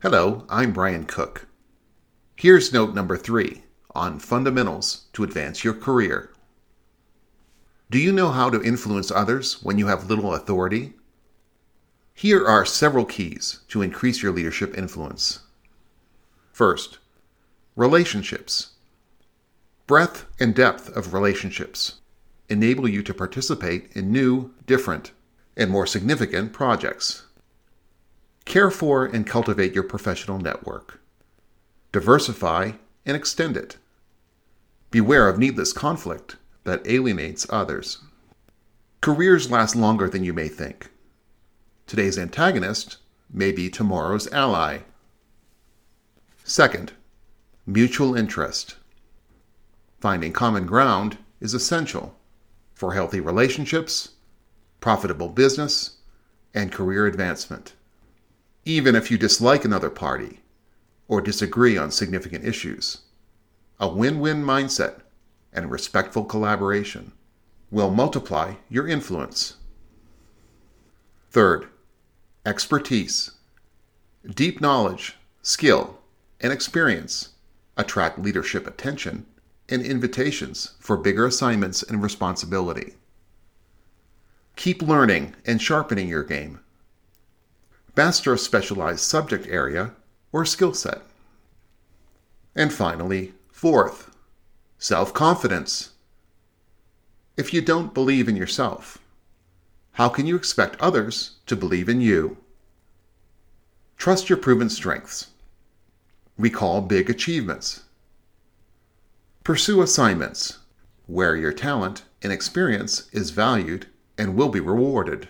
Hello, I'm Brian Cooke. Here's note number three on fundamentals to advance your career. Do you know how to influence others when you have little authority? Here are several keys to increase your leadership influence. First, relationships. Breadth and depth of relationships enable you to participate in new, different, and more significant projects. Care for and cultivate your professional network. Diversify and extend it. Beware of needless conflict that alienates others. Careers last longer than you may think. Today's antagonist may be tomorrow's ally. Second, mutual interest. Finding common ground is essential for healthy relationships, profitable business, and career advancement. Even if you dislike another party or disagree on significant issues, a win win mindset and respectful collaboration will multiply your influence. Third, expertise. Deep knowledge, skill, and experience attract leadership attention and invitations for bigger assignments and responsibility. Keep learning and sharpening your game. Master a specialized subject area or skill set. And finally, fourth, self confidence. If you don't believe in yourself, how can you expect others to believe in you? Trust your proven strengths. Recall big achievements. Pursue assignments where your talent and experience is valued and will be rewarded.